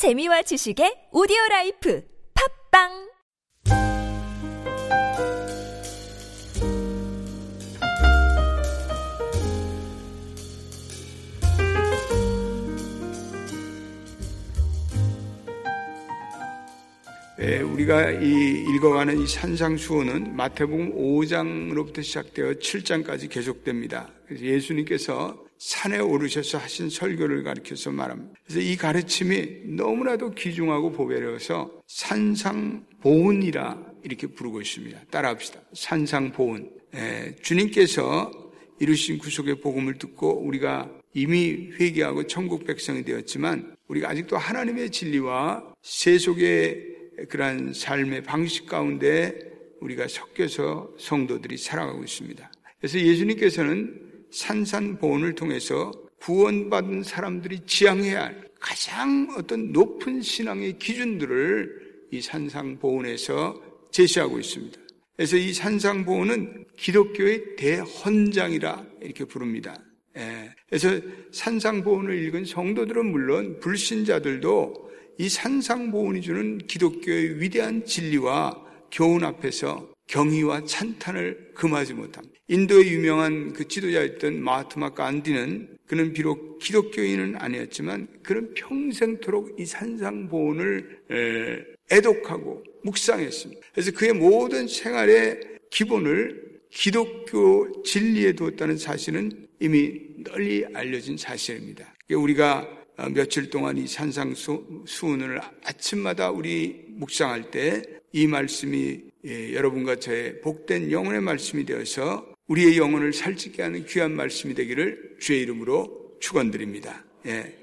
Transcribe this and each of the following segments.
재미와 지식의 오디오 라이프 팟빵 예, 우리가 이 읽어가는 이 산상수훈은 마태복음 5장으로부터 시작되어 7장까지 계속됩니다. 예수님께서 산에 오르셔서 하신 설교를 가리켜서 말합니다. 그래서 이 가르침이 너무나도 귀중하고 보배로워서 산상보훈이라 이렇게 부르고 있습니다. 따라합시다. 산상보훈. 예, 주님께서 이루신 구속의 복음을 듣고 우리가 이미 회개하고 천국 백성이 되었지만 우리가 아직도 하나님의 진리와 세속의 그러한 삶의 방식 가운데 우리가 섞여서 성도들이 살아가고 있습니다. 그래서 예수님께서는 산산보온을 통해서 구원받은 사람들이 지향해야 할 가장 어떤 높은 신앙의 기준들을 이 산상보온에서 제시하고 있습니다. 그래서 이 산상보온은 기독교의 대헌장이라 이렇게 부릅니다. 예. 그래서 산상보온을 읽은 성도들은 물론 불신자들도 이 산상보훈이 주는 기독교의 위대한 진리와 교훈 앞에서 경의와 찬탄을 금하지 못합니다. 인도의 유명한 그 지도자였던 마하트마 간디는 그는 비록 기독교인은 아니었지만 그는 평생토록 이 산상보훈을 애독하고 묵상했습니다. 그래서 그의 모든 생활의 기본을 기독교 진리에 두었다는 사실은 이미 널리 알려진 사실입니다. 우리가 어, 며칠 동안 이 산상 수훈을 아침마다 우리 묵상할 때 이 말씀이 예, 여러분과 저의 복된 영혼의 말씀이 되어서 우리의 영혼을 살찌게 하는 귀한 말씀이 되기를 주의 이름으로 축원드립니다. 예.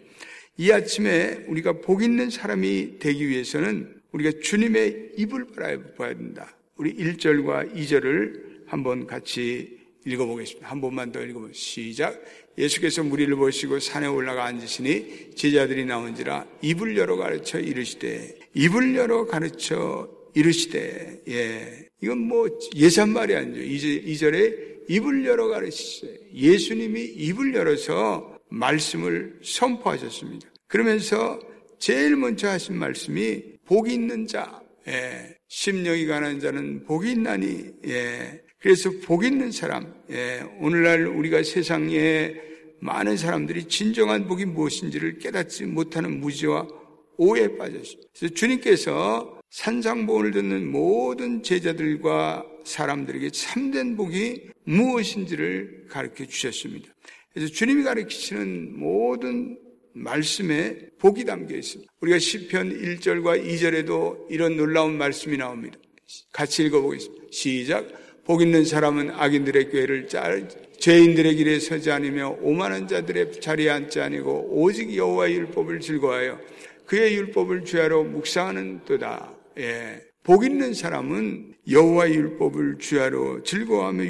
이 아침에 우리가 복 있는 사람이 되기 위해서는 우리가 주님의 입을 바라봐야 된다. 우리 1절과 2절을 한번 같이 읽어보겠습니다. 한 번만 더 읽어보겠습니다. 시작. 예수께서 무리를 보시고 산에 올라가 앉으시니 제자들이 나온지라 입을 열어 가르쳐 이르시되 입을 열어 가르쳐 이르시되 예 이건 뭐 예산 말이 아니죠. 이절에 입을 열어 가르치세요. 예수님이 입을 열어서 말씀을 선포하셨습니다. 그러면서 제일 먼저 하신 말씀이 복이 있는 자, 예, 심령이 가난 자는 복이 있나니, 예, 그래서 복 있는 사람, 예, 오늘날 우리가 세상에 많은 사람들이 진정한 복이 무엇인지를 깨닫지 못하는 무지와 오해에 빠졌습니다. 그래서 주님께서 산상복을 듣는 모든 제자들과 사람들에게 참된 복이 무엇인지를 가르쳐 주셨습니다. 그래서 주님이 가르치시는 모든 말씀에 복이 담겨 있습니다. 우리가 시편 1절과 2절에도 이런 놀라운 말씀이 나옵니다. 같이 읽어보겠습니다. 시작. 복 있는 사람은 악인들의 꾀를 짤, 죄인들의 길에 서지 않으며 오만한 자들의 자리에 앉지 아니고 오직 여호와의 율법을 즐거워하여 그의 율법을 주야로 묵상하는 또다. 예. 복 있는 사람은 여호와의 율법을 주야로 즐거워하며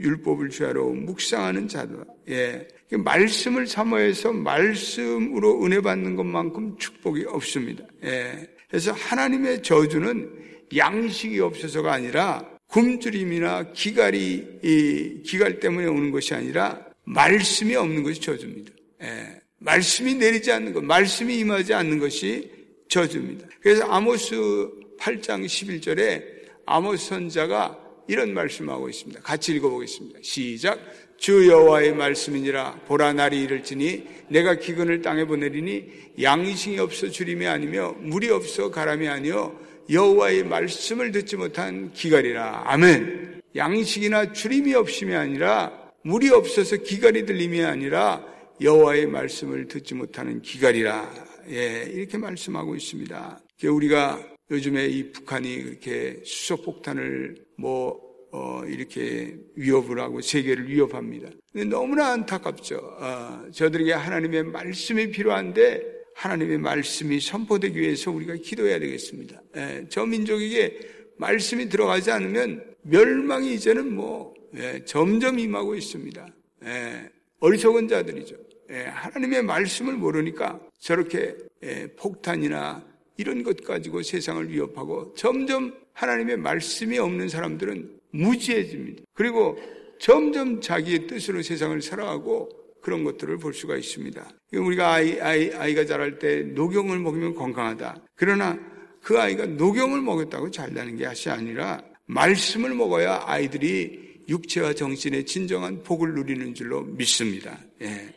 율법을 주야로 묵상하는 자다. 예. 말씀을 사모해서 말씀으로 은혜 받는 것만큼 축복이 없습니다. 예. 그래서 하나님의 저주는 양식이 없어서가 아니라 굶주림이나 기갈이 이 기갈 때문에 오는 것이 아니라 말씀이 없는 것이 저주입니다. 예, 말씀이 내리지 않는 것, 말씀이 임하지 않는 것이 저주입니다. 그래서 아모스 8장 11절에 아모스 선자가 이런 말씀하고 있습니다. 같이 읽어보겠습니다. 시작. 주 여호와의 말씀이니라 보라 날이 이를지니 내가 기근을 땅에 보내리니 양식이 없어 주림이 아니며 물이 없어 가람이 아니요 여호와의 말씀을 듣지 못한 기갈이라. 아멘. 양식이나 주림이 없음이 아니라 물이 없어서 기갈이 들림이 아니라 여호와의 말씀을 듣지 못하는 기갈이라. 예, 이렇게 말씀하고 있습니다. 우리가 요즘에 이 북한이 그렇게 수소 폭탄을 뭐 어, 이렇게 위협을 하고 세계를 위협합니다. 너무나 안타깝죠. 어, 저들에게 하나님의 말씀이 필요한데 하나님의 말씀이 선포되기 위해서 우리가 기도해야 되겠습니다. 예, 저 민족에게 말씀이 들어가지 않으면 멸망이 이제는 뭐 예, 점점 임하고 있습니다. 예, 어리석은 자들이죠. 예, 하나님의 말씀을 모르니까 저렇게 예, 폭탄이나 이런 것 가지고 세상을 위협하고 점점 하나님의 말씀이 없는 사람들은 무지해집니다. 그리고 점점 자기의 뜻으로 세상을 살아가고 그런 것들을 볼 수가 있습니다. 우리가 아이, 아이, 아이가 자랄 때 녹용을 먹으면 건강하다. 그러나 그 아이가 녹용을 먹었다고 잘나는 것이 아니라 말씀을 먹어야 아이들이 육체와 정신의 진정한 복을 누리는 줄로 믿습니다. 예.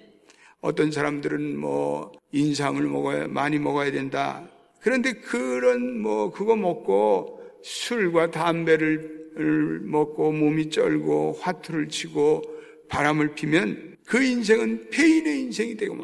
어떤 사람들은 뭐 인삼을 먹어야 많이 먹어야 된다. 그런데 그런 뭐 그거 먹고 술과 담배를 먹고 몸이 쩔고 화투를 치고 바람을 피면 그 인생은 폐인의 인생이 되고.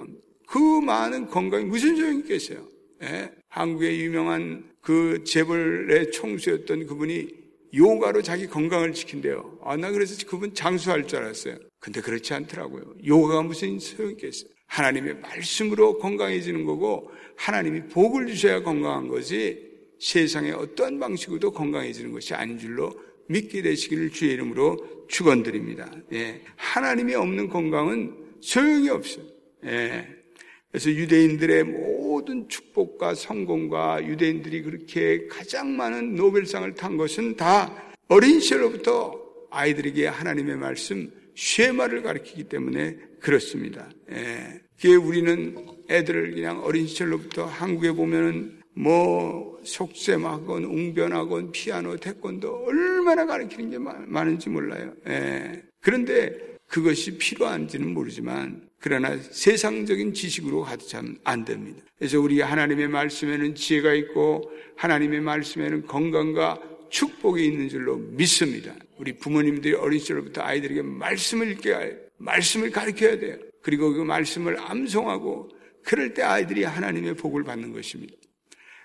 그 많은 건강이 무슨 소용이 있겠어요? 예? 한국의 유명한 그 재벌의 총수였던 그분이 요가로 자기 건강을 지킨대요. 아, 나 그래서 그분 장수할 줄 알았어요. 근데 그렇지 않더라고요. 요가가 무슨 소용이 있겠어요? 하나님의 말씀으로 건강해지는 거고 하나님이 복을 주셔야 건강한 것이 세상의 어떠한 방식으로도 건강해지는 것이 아닌 줄로 믿게 되시기를 주의 이름으로 축원드립니다. 예. 하나님이 없는 건강은 소용이 없어요. 예. 그래서 유대인들의 모든 축복과 성공과 유대인들이 그렇게 가장 많은 노벨상을 탄 것은 다 어린 시절로부터 아이들에게 하나님의 말씀 쉐마를 가르치기 때문에 그렇습니다. 예. 그게 우리는 애들을 그냥 어린 시절로부터 한국에 보면은 뭐 속셈학원, 웅변학원, 피아노, 태권도 얼마나 가르치는 게 많은지 몰라요. 예. 그런데 그것이 필요한지는 모르지만 그러나 세상적인 지식으로 가도 참 안 됩니다. 그래서 우리 하나님의 말씀에는 지혜가 있고 하나님의 말씀에는 건강과 축복이 있는 줄로 믿습니다. 우리 부모님들이 어린 시절부터 아이들에게 말씀을 읽게 말씀을 가르쳐야 돼요. 그리고 그 말씀을 암송하고 그럴 때 아이들이 하나님의 복을 받는 것입니다.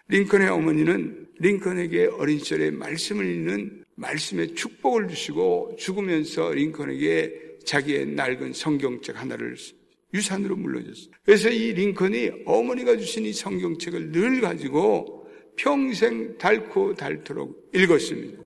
링컨의 어머니는 링컨에게 어린 시절에 말씀을 읽는 말씀의 축복을 주시고 죽으면서 링컨에게 자기의 낡은 성경책 하나를 유산으로 물려줬어요. 그래서 이 링컨이 어머니가 주신 이 성경책을 늘 가지고 평생 닳고 닳도록 읽었습니다.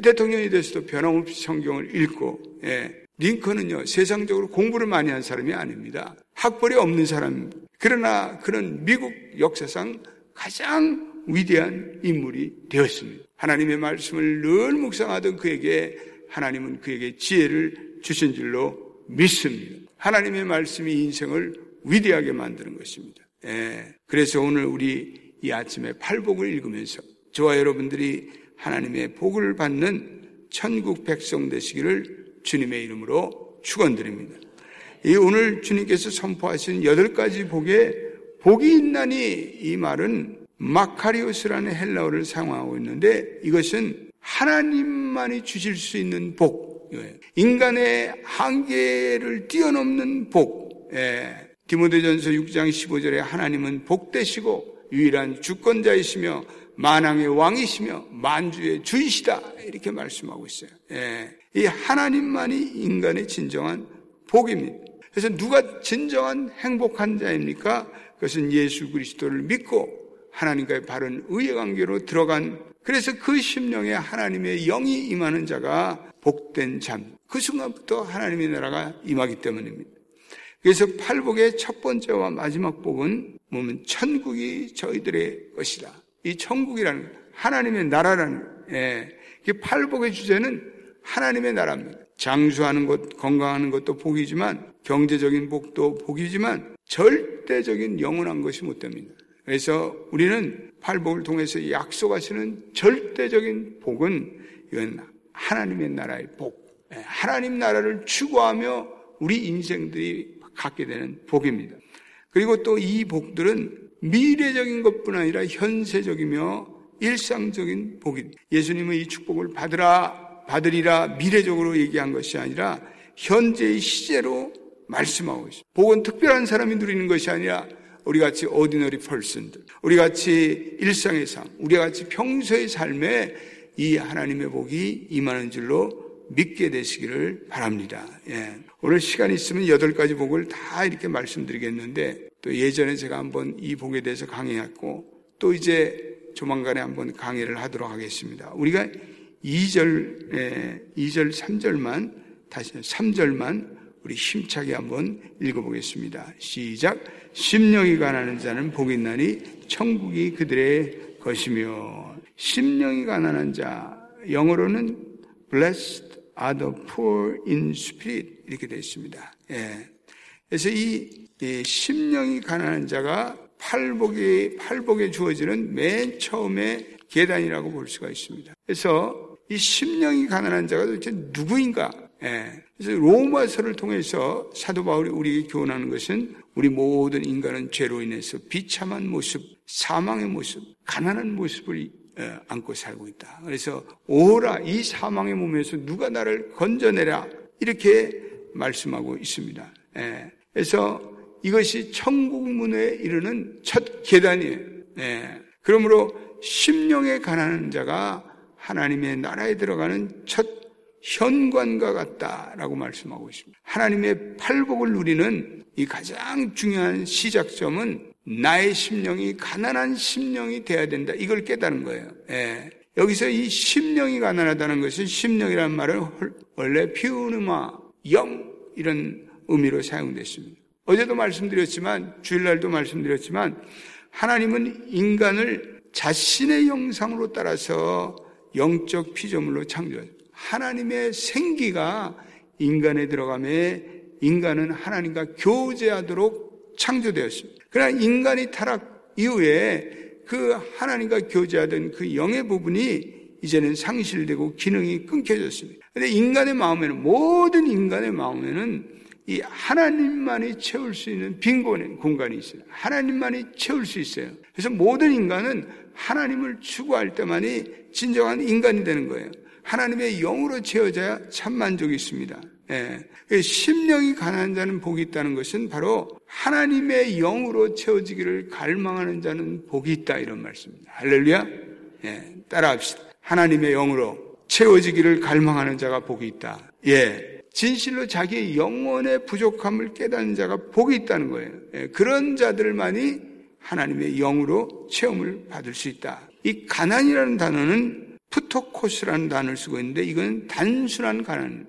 대통령이 돼서도 변함없이 성경을 읽고, 예. 링컨은요, 세상적으로 공부를 많이 한 사람이 아닙니다. 학벌이 없는 사람입니다. 그러나 그는 미국 역사상 가장 위대한 인물이 되었습니다. 하나님의 말씀을 늘 묵상하던 그에게 하나님은 그에게 지혜를 주신 줄로 믿습니다. 하나님의 말씀이 인생을 위대하게 만드는 것입니다. 예. 그래서 오늘 우리 이 아침에 팔복을 읽으면서 저와 여러분들이 하나님의 복을 받는 천국 백성 되시기를 주님의 이름으로 축원드립니다. 이 오늘 주님께서 선포하신 여덟 가지 복에 복이 있나니 이 말은 마카리오스라는 헬라어를 사용하고 있는데 이것은 하나님만이 주실 수 있는 복, 인간의 한계를 뛰어넘는 복. 예. 디모데전서 6장 15절에 하나님은 복되시고 유일한 주권자이시며 만왕의 왕이시며 만주의 주이시다 이렇게 말씀하고 있어요. 예. 이 하나님만이 인간의 진정한 복입니다. 그래서 누가 진정한 행복한 자입니까? 그것은 예수 그리스도를 믿고 하나님과의 바른 의의 관계로 들어간 그래서 그 심령에 하나님의 영이 임하는 자가 복된 잠. 그 순간부터 하나님의 나라가 임하기 때문입니다. 그래서 팔복의 첫 번째와 마지막 복은 뭐면 천국이 저희들의 것이다. 이 천국이라는 하나님의 나라라는 예. 팔복의 주제는 하나님의 나라입니다. 장수하는 것, 건강하는 것도 복이지만 경제적인 복도 복이지만 절대적인 영원한 것이 못 됩니다. 그래서 우리는 팔복을 통해서 약속하시는 절대적인 복은 이건 하나님의 나라의 복. 예, 하나님 나라를 추구하며 우리 인생들이 갖게 되는 복입니다. 그리고 또 이 복들은 미래적인 것뿐 아니라 현세적이며 일상적인 복입 예수님은 이 축복을 받으라 받으리라 미래적으로 얘기한 것이 아니라 현재의 시제로 말씀하고 있습니다. 복은 특별한 사람이 누리는 것이 아니라 우리 같이 오디너리 펄슨들, 우리 같이 일상의 삶, 우리 같이 평소의 삶에 이 하나님의 복이 임하는 줄로 믿게 되시기를 바랍니다. 예. 오늘 시간 있으면 여덟 가지 복을 다 이렇게 말씀드리겠는데 또 예전에 제가 한번 이 복에 대해서 강의했고 또 이제 조만간에 한번 강의를 하도록 하겠습니다. 우리가 2절, 2절, 3절만, 다시 3절만 우리 힘차게 한번 읽어보겠습니다. 시작. 심령이 가난한 자는 복이 있나니 천국이 그들의 것이며 심령이 가난한 자 영어로는 blessed are the poor in spirit 이렇게 되어 있습니다. 예. 그래서 이, 이 심령이 가난한 자가 팔복이 팔복에 주어지는 맨 처음에 계단이라고 볼 수가 있습니다. 그래서 이 심령이 가난한 자가 도대체 누구인가? 예. 그래서 로마서를 통해서 사도 바울이 우리에게 교훈하는 것은 우리 모든 인간은 죄로 인해서 비참한 모습, 사망의 모습, 가난한 모습을 어, 안고 살고 있다. 그래서 오라 이 사망의 몸에서 누가 나를 건져내라 이렇게 말씀하고 있습니다. 예. 그래서 이것이 천국 문에 이르는 첫 계단이에요. 예. 그러므로 심령에 가난한 자가 하나님의 나라에 들어가는 첫 현관과 같다라고 말씀하고 있습니다. 하나님의 팔복을 누리는 이 가장 중요한 시작점은 나의 심령이 가난한 심령이 돼야 된다. 이걸 깨달은 거예요. 예. 여기서 이 심령이 가난하다는 것은 심령이라는 말은 원래 피우누마, 영 이런 의미로 사용됐습니다. 어제도 말씀드렸지만 주일날도 말씀드렸지만 하나님은 인간을 자신의 영상으로 따라서 영적 피조물로 창조했습니다. 하나님의 생기가 인간에 들어가며 인간은 하나님과 교제하도록 창조되었습니다. 그러나 인간이 타락 이후에 그 하나님과 교제하던 그 영의 부분이 이제는 상실되고 기능이 끊겨졌습니다. 근데 인간의 마음에는 모든 인간의 마음에는 이 하나님만이 채울 수 있는 빈 공간이 있어요. 하나님만이 채울 수 있어요. 그래서 모든 인간은 하나님을 추구할 때만이 진정한 인간이 되는 거예요. 하나님의 영으로 채워져야 참 만족이 있습니다. 예. 심령이 가난한 자는 복이 있다는 것은 바로 하나님의 영으로 채워지기를 갈망하는 자는 복이 있다 이런 말씀입니다. 할렐루야. 예. 따라합시다. 하나님의 영으로 채워지기를 갈망하는 자가 복이 있다. 예. 진실로 자기의 영혼의 부족함을 깨닫는 자가 복이 있다는 거예요. 예. 그런 자들만이 하나님의 영으로 체험을 받을 수 있다. 이 가난이라는 단어는 푸토코스라는 단어를 쓰고 있는데 이건 단순한 가난,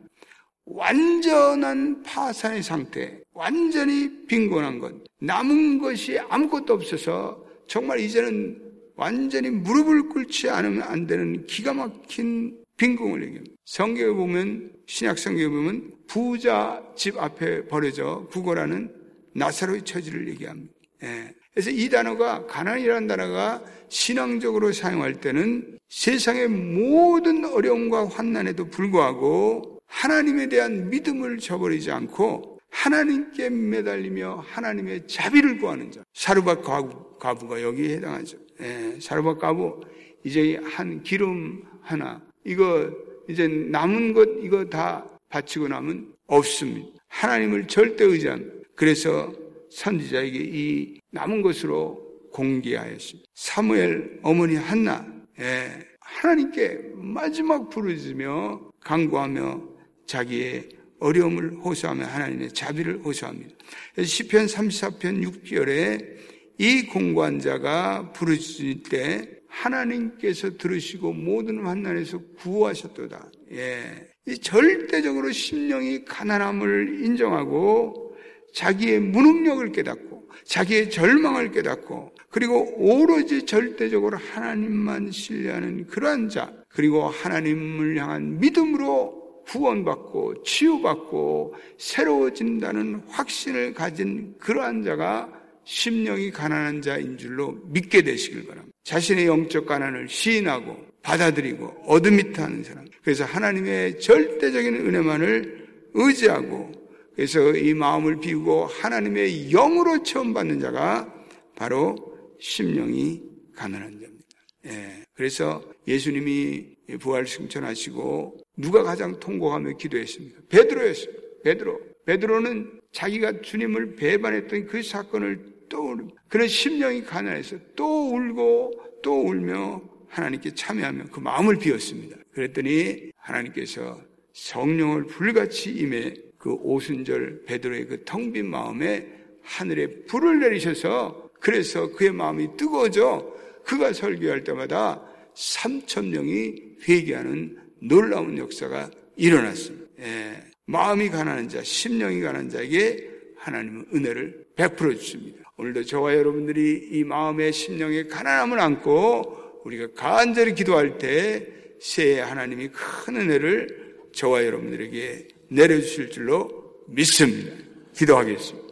완전한 파산의 상태, 완전히 빈곤한 것, 남은 것이 아무것도 없어서 정말 이제는 완전히 무릎을 꿇지 않으면 안 되는 기가 막힌 빈궁을 얘기합니다. 성경에 보면, 신약 성경에 보면 부자 집 앞에 버려져 구걸하는 나사로의 처지를 얘기합니다. 예. 그래서 이 단어가 가난이라는 단어가 신앙적으로 사용할 때는 세상의 모든 어려움과 환난에도 불구하고 하나님에 대한 믿음을 저버리지 않고 하나님께 매달리며 하나님의 자비를 구하는 자. 사르밧 가부, 가 여기에 해당하죠. 예, 사르밧 가부 이제 한 기름 하나 이거 이제 남은 것 이거 다 바치고 나면 없습니다. 하나님을 절대 의지한 그래서 선지자에게 이 남은 것으로 공개하였습니다. 사무엘 어머니 한나 예, 하나님께 마지막 부르짖으며 강구하며 자기의 어려움을 호소하며 하나님의 자비를 호소합니다. 시편 34편 6절에 이 공관자가 부르짖을 때 하나님께서 들으시고 모든 환난에서 구하셨도다. 예. 절대적으로 심령이 가난함을 인정하고 자기의 무능력을 깨닫고 자기의 절망을 깨닫고 그리고 오로지 절대적으로 하나님만 신뢰하는 그러한 자, 그리고 하나님을 향한 믿음으로 구원받고 치유받고 새로워진다는 확신을 가진 그러한 자가 심령이 가난한 자인 줄로 믿게 되시길 바랍니다. 자신의 영적 가난을 시인하고 받아들이고 어드미트하는 사람. 그래서 하나님의 절대적인 은혜만을 의지하고 그래서 이 마음을 비우고 하나님의 영으로 처음 받는 자가 바로 심령이 가난한 자입니다. 예. 그래서 예수님이 부활 승천하시고 누가 가장 통곡하며 기도했습니까? 베드로였습니다. 베드로. 베드로는 자기가 주님을 배반했던 그 사건을 떠오르 그런 심령이 가난해서 또 울고 또 울며 하나님께 참여하며 그 마음을 비웠습니다. 그랬더니 하나님께서 성령을 불같이 임해 그 오순절 베드로의 그 텅 빈 마음에 하늘에 불을 내리셔서 그래서 그의 마음이 뜨거워져 그가 설교할 때마다 3천 명이 회개하는 놀라운 역사가 일어났습니다. 예, 마음이 가난한 자, 심령이 가난한 자에게 하나님은 은혜를 베풀어 주십니다. 오늘도 저와 여러분들이 이 마음의 심령의 가난함을 안고 우리가 간절히 기도할 때 새해 하나님이 큰 은혜를 저와 여러분들에게 내려주실 줄로 믿습니다. 기도하겠습니다.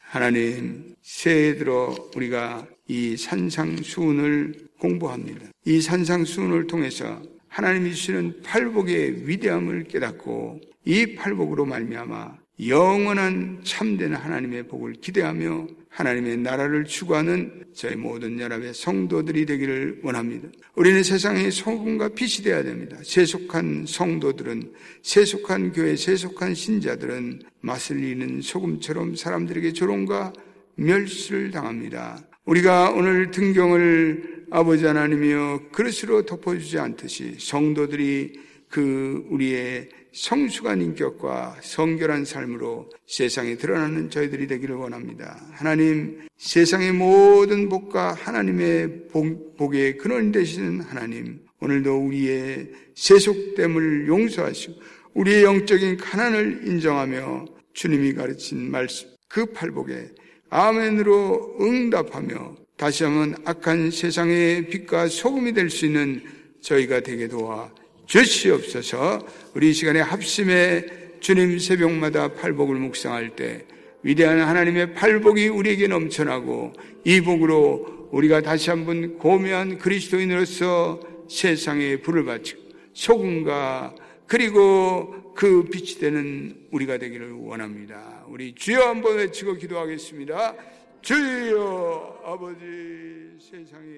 하나님 새해 들어 우리가 이 산상수훈을 공부합니다. 이 산상수훈을 통해서 하나님이 주시는 팔복의 위대함을 깨닫고 이 팔복으로 말미암아 영원한 참된 하나님의 복을 기대하며 하나님의 나라를 추구하는 저희 모든 연합의 성도들이 되기를 원합니다. 우리는 세상의 소금과 빛이 되어야 됩니다. 세속한 성도들은, 세속한 교회, 세속한 신자들은 맛을 잃는 소금처럼 사람들에게 조롱과 멸시를 당합니다. 우리가 오늘 등경을 아버지 하나님이여 그릇으로 덮어주지 않듯이 성도들이 그 우리의 성숙한 인격과 성결한 삶으로 세상에 드러나는 저희들이 되기를 원합니다. 하나님, 세상의 모든 복과 하나님의 복, 복의 근원 되시는 하나님, 오늘도 우리의 세속됨을 용서하시고 우리의 영적인 가난을 인정하며 주님이 가르친 말씀, 그 팔복에 아멘으로 응답하며 다시 한번 악한 세상의 빛과 소금이 될 수 있는 저희가 되게 도와 주시옵소서 우리 시간에 합심해 주님 새벽마다 팔복을 묵상할 때 위대한 하나님의 팔복이 우리에게 넘쳐나고 이 복으로 우리가 다시 한번 고매한 그리스도인으로서 세상에 불을 바치고 소금과 그리고 그 빛이 되는 우리가 되기를 원합니다. 우리 주여 한번 외치고 기도하겠습니다. 주여 아버지 세상에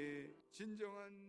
진정한